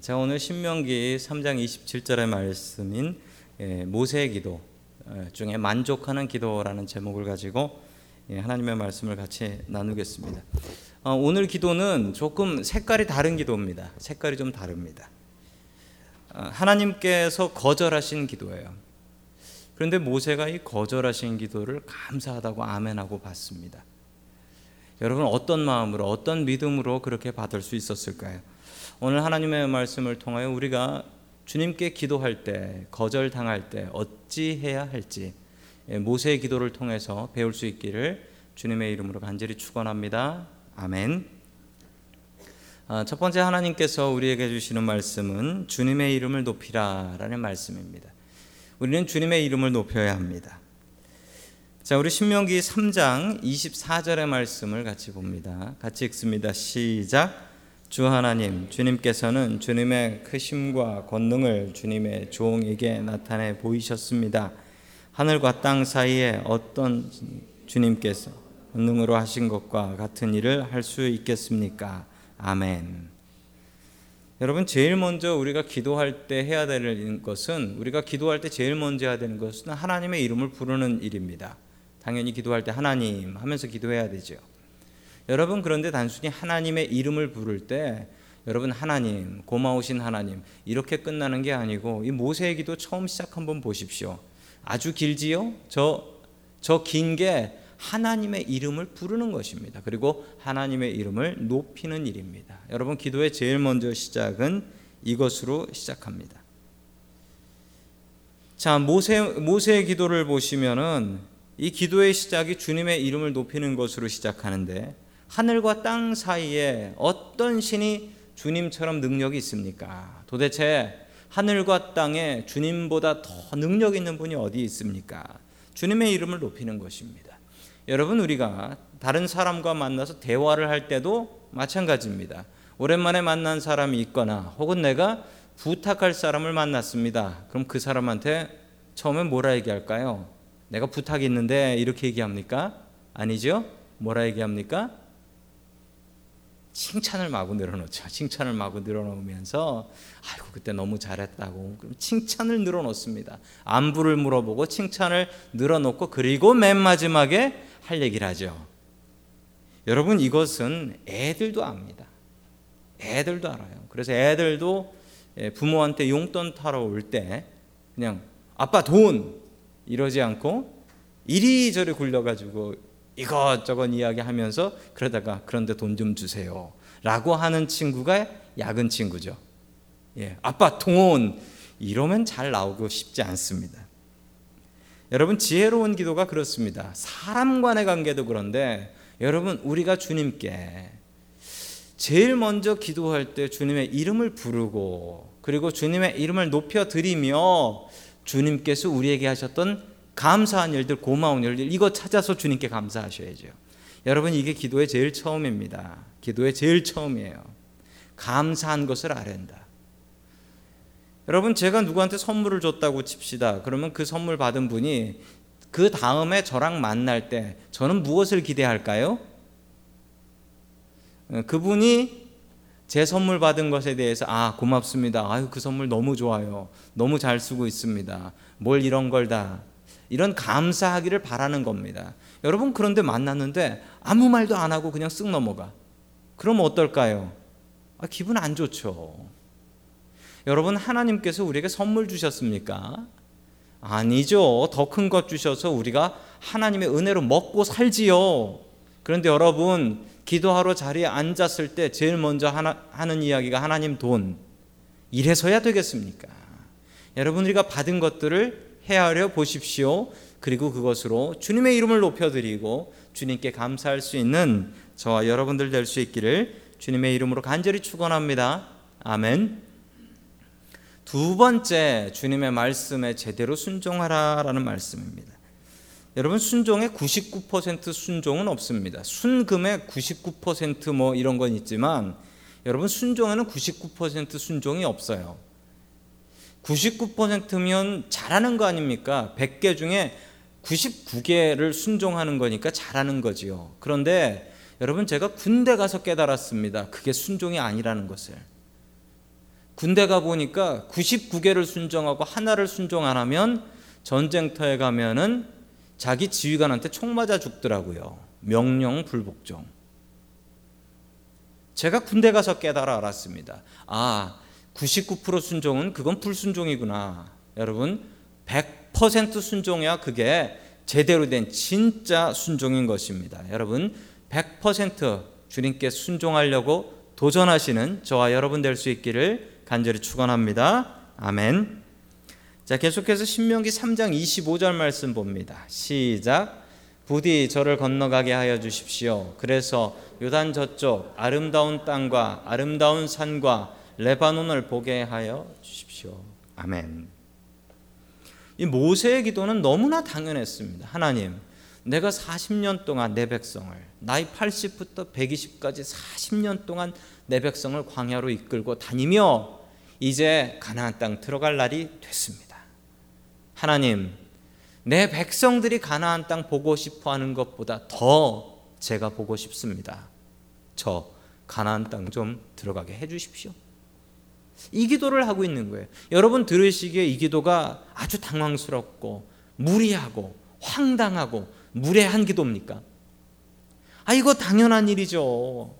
제가 오늘 신명기 3장 27절의 말씀인 예, 모세의 기도 어, 중에 만족하는 기도라는 제목을 가지고 예, 하나님의 말씀을 같이 나누겠습니다. 어, 오늘 기도는 조금 색깔이 다른 기도입니다. 색깔이 좀 다릅니다. 어, 하나님께서 거절하신 기도예요. 그런데 모세가 이 거절하신 기도를 감사하다고 아멘하고 받습니다. 여러분 어떤 마음으로 어떤 믿음으로 그렇게 받을 수 있었을까요? 오늘 하나님의 말씀을 통하여 우리가 주님께 기도할 때 거절당할 때 어찌 해야 할지 예, 모세의 기도를 통해서 배울 수 있기를 주님의 이름으로 간절히 축원합니다. 아멘. 아, 첫 번째 하나님께서 우리에게 주시는 말씀은 주님의 이름을 높이라라는 말씀입니다. 우리는 주님의 이름을 높여야 합니다. 자, 우리 신명기 3장 24절의 말씀을 같이 봅니다. 같이 읽습니다. 시작. 주 하나님, 주님께서는 주님의 크심과 권능을 주님의 종에게 나타내 보이셨습니다. 하늘과 땅 사이에 어떤 주님께서 권능으로 하신 것과 같은 일을 할 수 있겠습니까? 아멘. 여러분 제일 먼저 우리가 기도할 때 해야 되는 것은 우리가 기도할 때 제일 먼저 해야 되는 것은 하나님의 이름을 부르는 일입니다. 당연히 기도할 때 하나님 하면서 기도해야 되죠. 여러분 그런데 단순히 하나님의 이름을 부를 때 여러분 하나님 고마우신 하나님 이렇게 끝나는 게 아니고 이 모세의 기도 처음 시작 한번 보십시오. 아주 길지요? 저 저 긴 게 하나님의 이름을 부르는 것입니다. 그리고 하나님의 이름을 높이는 일입니다. 여러분 기도의 제일 먼저 시작은 이것으로 시작합니다. 자 모세 모세의 기도를 보시면은 이 기도의 시작이 주님의 이름을 높이는 것으로 시작하는데 하늘과 땅 사이에 어떤 신이 주님처럼 능력이 있습니까? 도대체 하늘과 땅에 주님보다 더 능력 있는 분이 어디 있습니까? 주님의 이름을 높이는 것입니다. 여러분 우리가 다른 사람과 만나서 대화를 할 때도 마찬가지입니다. 오랜만에 만난 사람이 있거나 혹은 내가 부탁할 사람을 만났습니다. 그럼 그 사람한테 처음에 뭐라 얘기할까요? 내가 부탁이 있는데 이렇게 얘기합니까? 아니죠? 뭐라 얘기합니까? 칭찬을 마구 늘어놓죠. 칭찬을 마구 늘어놓으면서 아이고 그때 너무 잘했다고 그럼 칭찬을 늘어놓습니다. 안부를 물어보고 칭찬을 늘어놓고 그리고 맨 마지막에 할 얘기를 하죠. 여러분 이것은 애들도 압니다. 애들도 알아요. 그래서 애들도 예, 부모한테 용돈 타러 올 때 그냥 아빠 돈 이러지 않고 이리저리 굴려가지고 이것저것 이야기하면서 그러다가 그런데 돈 좀 주세요. 라고 하는 친구가 약은 친구죠. 예, 아빠 돈 이러면 잘 나오고 싶지 않습니다. 여러분 지혜로운 기도가 그렇습니다. 사람 간의 관계도 그런데 여러분 우리가 주님께 제일 먼저 기도할 때 주님의 이름을 부르고 그리고 주님의 이름을 높여 드리며 주님께서 우리에게 하셨던 감사한 일들, 고마운 일들 이거 찾아서 주님께 감사하셔야죠. 여러분 이게 기도의 제일 처음입니다. 기도의 제일 처음이에요. 감사한 것을 아랜다. 여러분 제가 누구한테 선물을 줬다고 칩시다. 그러면 그 선물 받은 분이 그 다음에 저랑 만날 때 저는 무엇을 기대할까요? 어, 그분이 제 선물 받은 것에 대해서 아 고맙습니다. 아유 그 선물 너무 좋아요. 너무 잘 쓰고 있습니다. 뭘 이런 걸 다 이런 감사하기를 바라는 겁니다. 여러분 그런데 만났는데 아무 말도 안 하고 그냥 쓱 넘어가. 그럼 어떨까요? 아, 기분 안 좋죠. 여러분 하나님께서 우리에게 선물 주셨습니까? 아니죠. 더 큰 것 주셔서 우리가 하나님의 은혜로 먹고 살지요. 그런데 여러분 기도하러 자리에 앉았을 때 제일 먼저 하나, 하는 이야기가 하나님 돈 이래서야 되겠습니까? 여러분 우리가 받은 것들을 헤아려 보십시오. 그리고 그것으로 주님의 이름을 높여드리고 주님께 감사할 수 있는 저와 여러분들 될 수 있기를 주님의 이름으로 간절히 축원합니다. 아멘. 두 번째 주님의 말씀에 제대로 순종하라라는 말씀입니다. 여러분 순종의 99% 순종은 없습니다. 순금의 99%뭐 이런 건 있지만 여러분 순종에는 99% 순종이 없어요. 99%면 잘하는 거 아닙니까? 100개 중에 99개를 순종하는 거니까 잘하는 거지요. 그런데 여러분 제가 군대 가서 깨달았습니다. 그게 순종이 아니라는 것을. 군대 가 보니까 99개를 순종하고 하나를 순종 안 하면 전쟁터에 가면은 자기 지휘관한테 총 맞아 죽더라고요. 명령 불복종. 제가 군대 가서 깨달아 알았습니다. 아, 99% 순종은 그건 불순종이구나. 여러분, 100% 순종해야 그게 제대로 된 진짜 순종인 것입니다. 여러분, 100% 주님께 순종하려고 도전하시는 저와 여러분 될 수 있기를 간절히 축원합니다. 아멘. 자, 계속해서 신명기 3장 25절 말씀 봅니다. 시작. 부디 저를 건너가게 하여 주십시오. 그래서 요단 저쪽 아름다운 땅과 아름다운 산과 레바논을 보게 하여 주십시오. 아멘. 이 모세의 기도는 너무나 당연했습니다. 하나님, 내가 40년 동안 내 백성을 나이 80부터 120까지 40년 동안 내 백성을 광야로 이끌고 다니며 이제 가나안 땅 들어갈 날이 됐습니다. 하나님, 내 백성들이 가나안 땅 보고 싶어 하는 것보다 더 제가 보고 싶습니다. 저 가나안 땅 좀 들어가게 해 주십시오. 이 기도를 하고 있는 거예요. 여러분 들으시기에 이 기도가 아주 당황스럽고 무리하고 황당하고 무례한 기도입니까? 아, 이거 당연한 일이죠.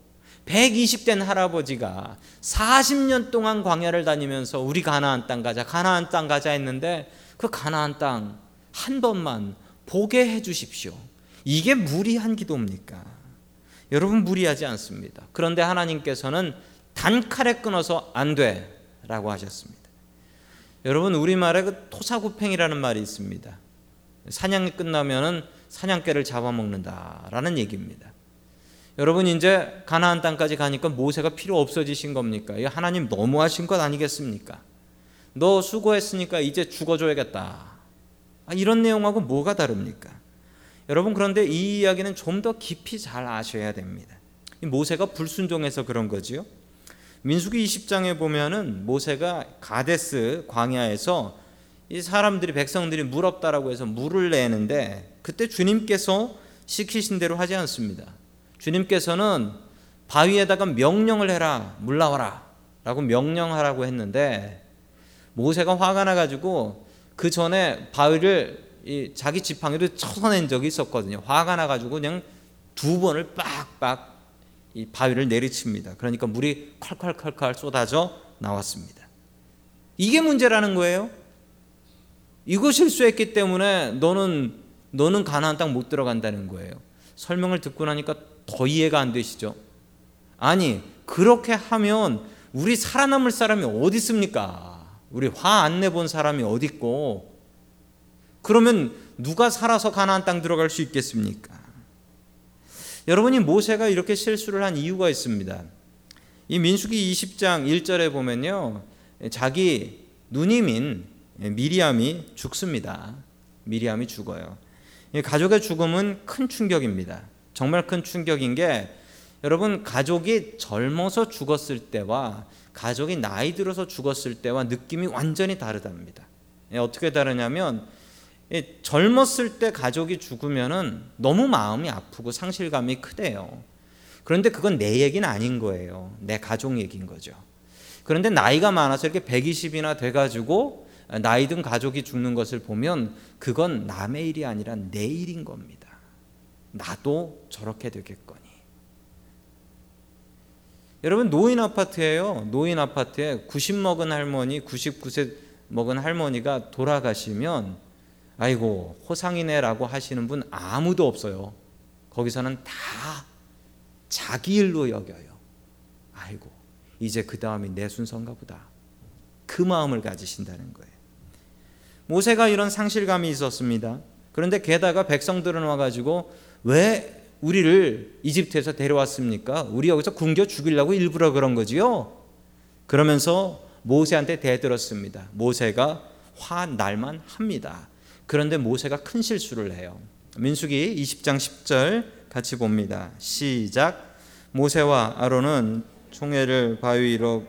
120된 할아버지가 40년 동안 광야를 다니면서 우리 가나안 땅 가자, 가나안 땅 가자 했는데 그 가나안 땅 한 번만 보게 해 주십시오. 이게 무리한 기도입니까? 여러분 무리하지 않습니다. 그런데 하나님께서는 단칼에 끊어서 안 돼라고 하셨습니다. 여러분 우리말에 그 토사구팽이라는 말이 있습니다. 사냥이 끝나면은 사냥개를 잡아먹는다라는 얘기입니다. 여러분 이제 가나안 땅까지 가니까 모세가 필요 없어지신 겁니까? 하나님 너무하신 것 아니겠습니까? 너 수고했으니까 이제 죽어줘야겠다. 아, 이런 내용하고 뭐가 다릅니까? 여러분 그런데 이 이야기는 좀 더 깊이 잘 아셔야 됩니다. 모세가 불순종해서 그런 거지요. 민수기 20장에 보면은 모세가 가데스 광야에서 이 사람들이 백성들이 물 없다라고 해서 물을 내는데 그때 주님께서 시키신 대로 하지 않습니다. 주님께서는 바위에다가 명령을 해라 물 나와라라고 명령하라고 했는데 모세가 화가 나가지고 그 전에 바위를 자기 지팡이로 쳐서낸 적이 있었거든요. 화가 나가지고 그냥 두 번을 빡빡 이 바위를 내리칩니다. 그러니까 물이 콸콸콸콸 쏟아져 나왔습니다. 이게 문제라는 거예요. 이거 실수했기 때문에 너는 너는 가나안 땅 못 들어간다는 거예요. 설명을 듣고 나니까 더 이해가 안 되시죠? 아니 그렇게 하면 우리 살아남을 사람이 어디 있습니까? 우리 화 안 내본 사람이 어디 있고? 그러면 누가 살아서 가나안 땅 들어갈 수 있겠습니까? 여러분이 모세가 이렇게 실수를 한 이유가 있습니다. 이 민수기 20장 1절에 보면요. 자기 누님인 미리암이 죽습니다. 미리암이 죽어요. 가족의 죽음은 큰 충격입니다. 정말 큰 충격인 게 여러분 가족이 젊어서 죽었을 때와 가족이 나이 들어서 죽었을 때와 느낌이 완전히 다르답니다. 어떻게 다르냐면 젊었을 때 가족이 죽으면은 너무 마음이 아프고 상실감이 크대요. 그런데 그건 내 얘기는 아닌 거예요. 내 가족 얘기인 거죠. 그런데 나이가 많아서 이렇게 120이나 돼가지고 나이 든 가족이 죽는 것을 보면 그건 남의 일이 아니라 내 일인 겁니다. 나도 저렇게 되겠거니. 여러분 노인 아파트예요. 노인 아파트에 90 먹은 할머니, 99세 먹은 할머니가 돌아가시면 아이고 호상이네라고 하시는 분 아무도 없어요. 거기서는 다 자기 일로 여겨요. 아이고 이제 그 다음이 내 순서인가 보다. 그 마음을 가지신다는 거예요. 모세가 이런 상실감이 있었습니다. 그런데 게다가 백성들은 와가지고 왜 우리를 이집트에서 데려왔습니까? 우리 여기서 굶겨 죽이려고 일부러 그런 거지요. 그러면서 모세한테 대들었습니다. 모세가 화 날만 합니다. 그런데 모세가 큰 실수를 해요. 민수기 20장 10절 같이 봅니다. 시작. 모세와 아론은 총회를 바위 위로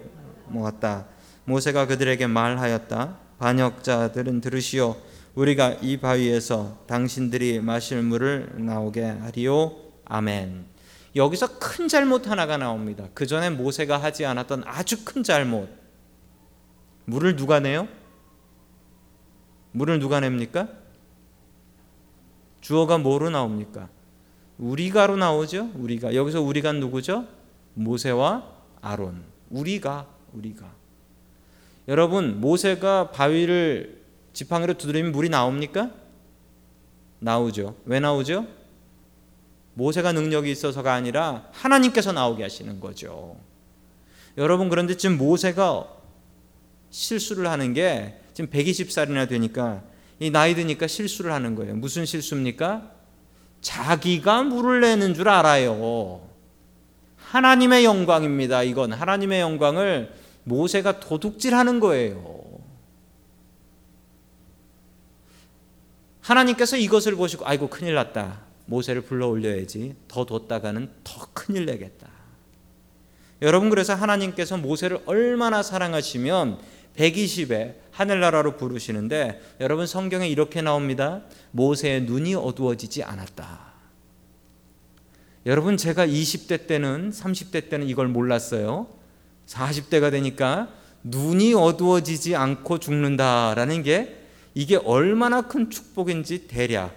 모았다. 모세가 그들에게 말하였다. 반역자들은 들으시오. 우리가 이 바위에서 당신들이 마실 물을 나오게 하리오. 아멘. 여기서 큰 잘못 하나가 나옵니다. 그 전에 모세가 하지 않았던 아주 큰 잘못. 물을 누가 내요? 물을 누가 냅니까? 주어가 뭐로 나옵니까? 우리가로 나오죠. 우리가 여기서 우리가 누구죠? 모세와 아론. 우리가 우리가. 여러분 모세가 바위를 지팡이로 두드리면 물이 나옵니까? 나오죠. 왜 나오죠? 모세가 능력이 있어서가 아니라 하나님께서 나오게 하시는 거죠. 여러분 그런데 지금 모세가 실수를 하는 게 지금 120살이나 되니까 이 나이 드니까 실수를 하는 거예요. 무슨 실수입니까? 자기가 물을 내는 줄 알아요. 하나님의 영광입니다. 이건 하나님의 영광을 모세가 도둑질하는 거예요. 하나님께서 이것을 보시고 아이고 큰일 났다. 모세를 불러 올려야지. 더 뒀다가는 더 큰일 내겠다. 여러분 그래서 하나님께서 모세를 얼마나 사랑하시면 120에 하늘나라로 부르시는데 여러분 성경에 이렇게 나옵니다. 모세의 눈이 어두워지지 않았다. 여러분 제가 20대 때는 30대 때는 이걸 몰랐어요. 40대가 되니까 눈이 어두워지지 않고 죽는다라는 게 이게 얼마나 큰 축복인지 대략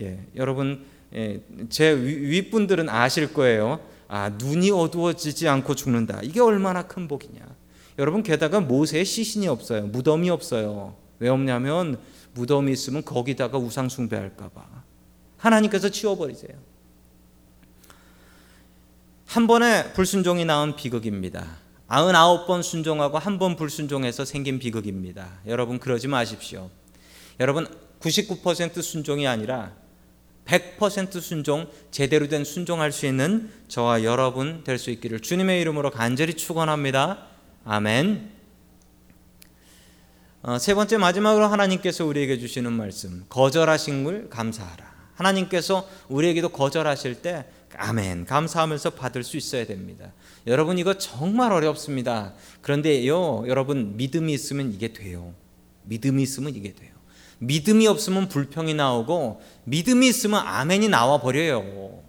예, 여러분 예, 제 윗분들은 아실 거예요. 아 눈이 어두워지지 않고 죽는다. 이게 얼마나 큰 복이냐. 여러분 게다가 모세의 시신이 없어요. 무덤이 없어요. 왜 없냐면 무덤이 있으면 거기다가 우상 숭배할까 봐. 하나님께서 치워버리세요. 한 번에 불순종이 나온 비극입니다. 99번 순종하고 한 번 불순종해서 생긴 비극입니다. 여러분 그러지 마십시오. 여러분 99% 순종이 아니라 100% 순종, 제대로 된 순종할 수 있는 저와 여러분 될 수 있기를 주님의 이름으로 간절히 축원합니다. 아멘. 어, 세 번째 마지막으로 하나님께서 우리에게 주시는 말씀, 거절하신 걸 감사하라. 하나님께서 우리에게도 거절하실 때 아멘 감사하면서 받을 수 있어야 됩니다. 여러분 이거 정말 어렵습니다. 그런데요, 여러분 믿음이 있으면 이게 돼요. 믿음이 있으면 이게 돼요. 믿음이 없으면 불평이 나오고 믿음이 있으면 아멘이 나와 버려요.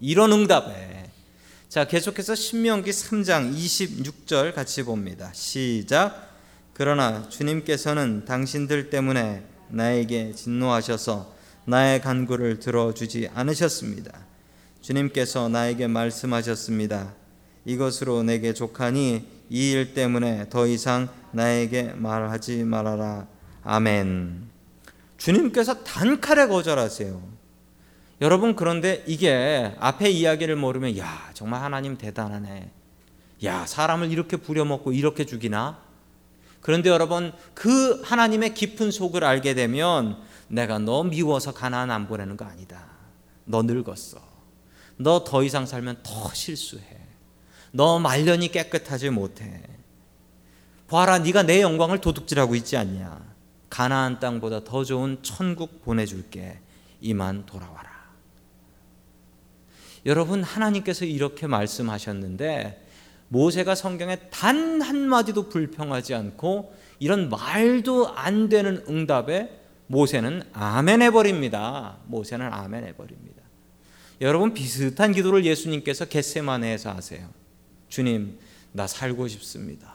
이런 응답에. 자, 계속해서 신명기 3장 26절 같이 봅니다. 시작. 그러나 주님께서는 당신들 때문에 나에게 진노하셔서 나의 간구를 들어주지 않으셨습니다. 주님께서 나에게 말씀하셨습니다. 이것으로 내게 족하니 이 일 때문에 더 이상 나에게 말하지 말아라. 아멘. 주님께서 단칼에 거절하세요. 여러분 그런데 이게 앞에 이야기를 모르면 야 정말 하나님 대단하네. 야 사람을 이렇게 부려먹고 이렇게 죽이나? 그런데 여러분 그 하나님의 깊은 속을 알게 되면 내가 너 미워서 가나안 안 보내는 거 아니다. 너 늙었어. 너 더 이상 살면 더 실수해. 너 말년이 깨끗하지 못해. 봐라 네가 내 영광을 도둑질하고 있지 않냐. 가나안 땅보다 더 좋은 천국 보내줄게. 이만 돌아와라. 여러분 하나님께서 이렇게 말씀하셨는데 모세가 성경에 단 한마디도 불평하지 않고 이런 말도 안 되는 응답에 모세는 아멘 해버립니다. 모세는 아멘 해버립니다. 여러분 비슷한 기도를 예수님께서 겟세마네에서 하세요. 주님, 나 살고 싶습니다.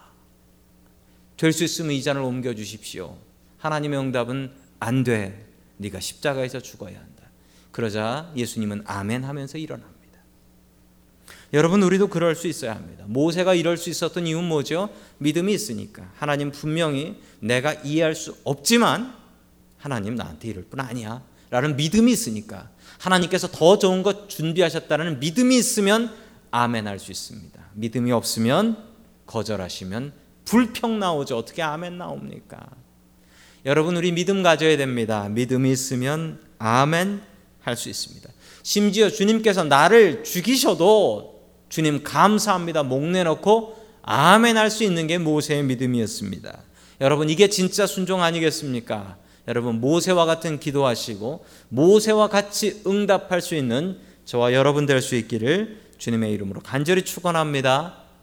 될 수 있으면 이 잔을 옮겨 주십시오. 하나님의 응답은 안 돼. 네가 십자가에서 죽어야 한다. 그러자 예수님은 아멘 하면서 일어납니다. 여러분 우리도 그럴 수 있어야 합니다. 모세가 이럴 수 있었던 이유는 뭐죠? 믿음이 있으니까. 하나님 분명히 내가 이해할 수 없지만 하나님 나한테 이럴 뿐 아니야. 라는 믿음이 있으니까 하나님께서 더 좋은 것 준비하셨다는 믿음이 있으면 아멘 할 수 있습니다. 믿음이 없으면 거절하시면 불평 나오죠. 어떻게 아멘 나옵니까? 여러분 우리 믿음 가져야 됩니다. 믿음이 있으면 아멘 할 수 있습니다. 심지어 주님께서 나를 죽이셔도 주님 감사합니다. 목 내놓고 아멘 할 수 있는 게 모세의 믿음이었습니다. 여러분 이게 진짜 순종 아니겠습니까? 여러분 모세와 같은 기도하시고 모세와 같이 응답할 수 있는 저와 여러분 될 수 있기를 주님의 이름으로 간절히 축원합니다.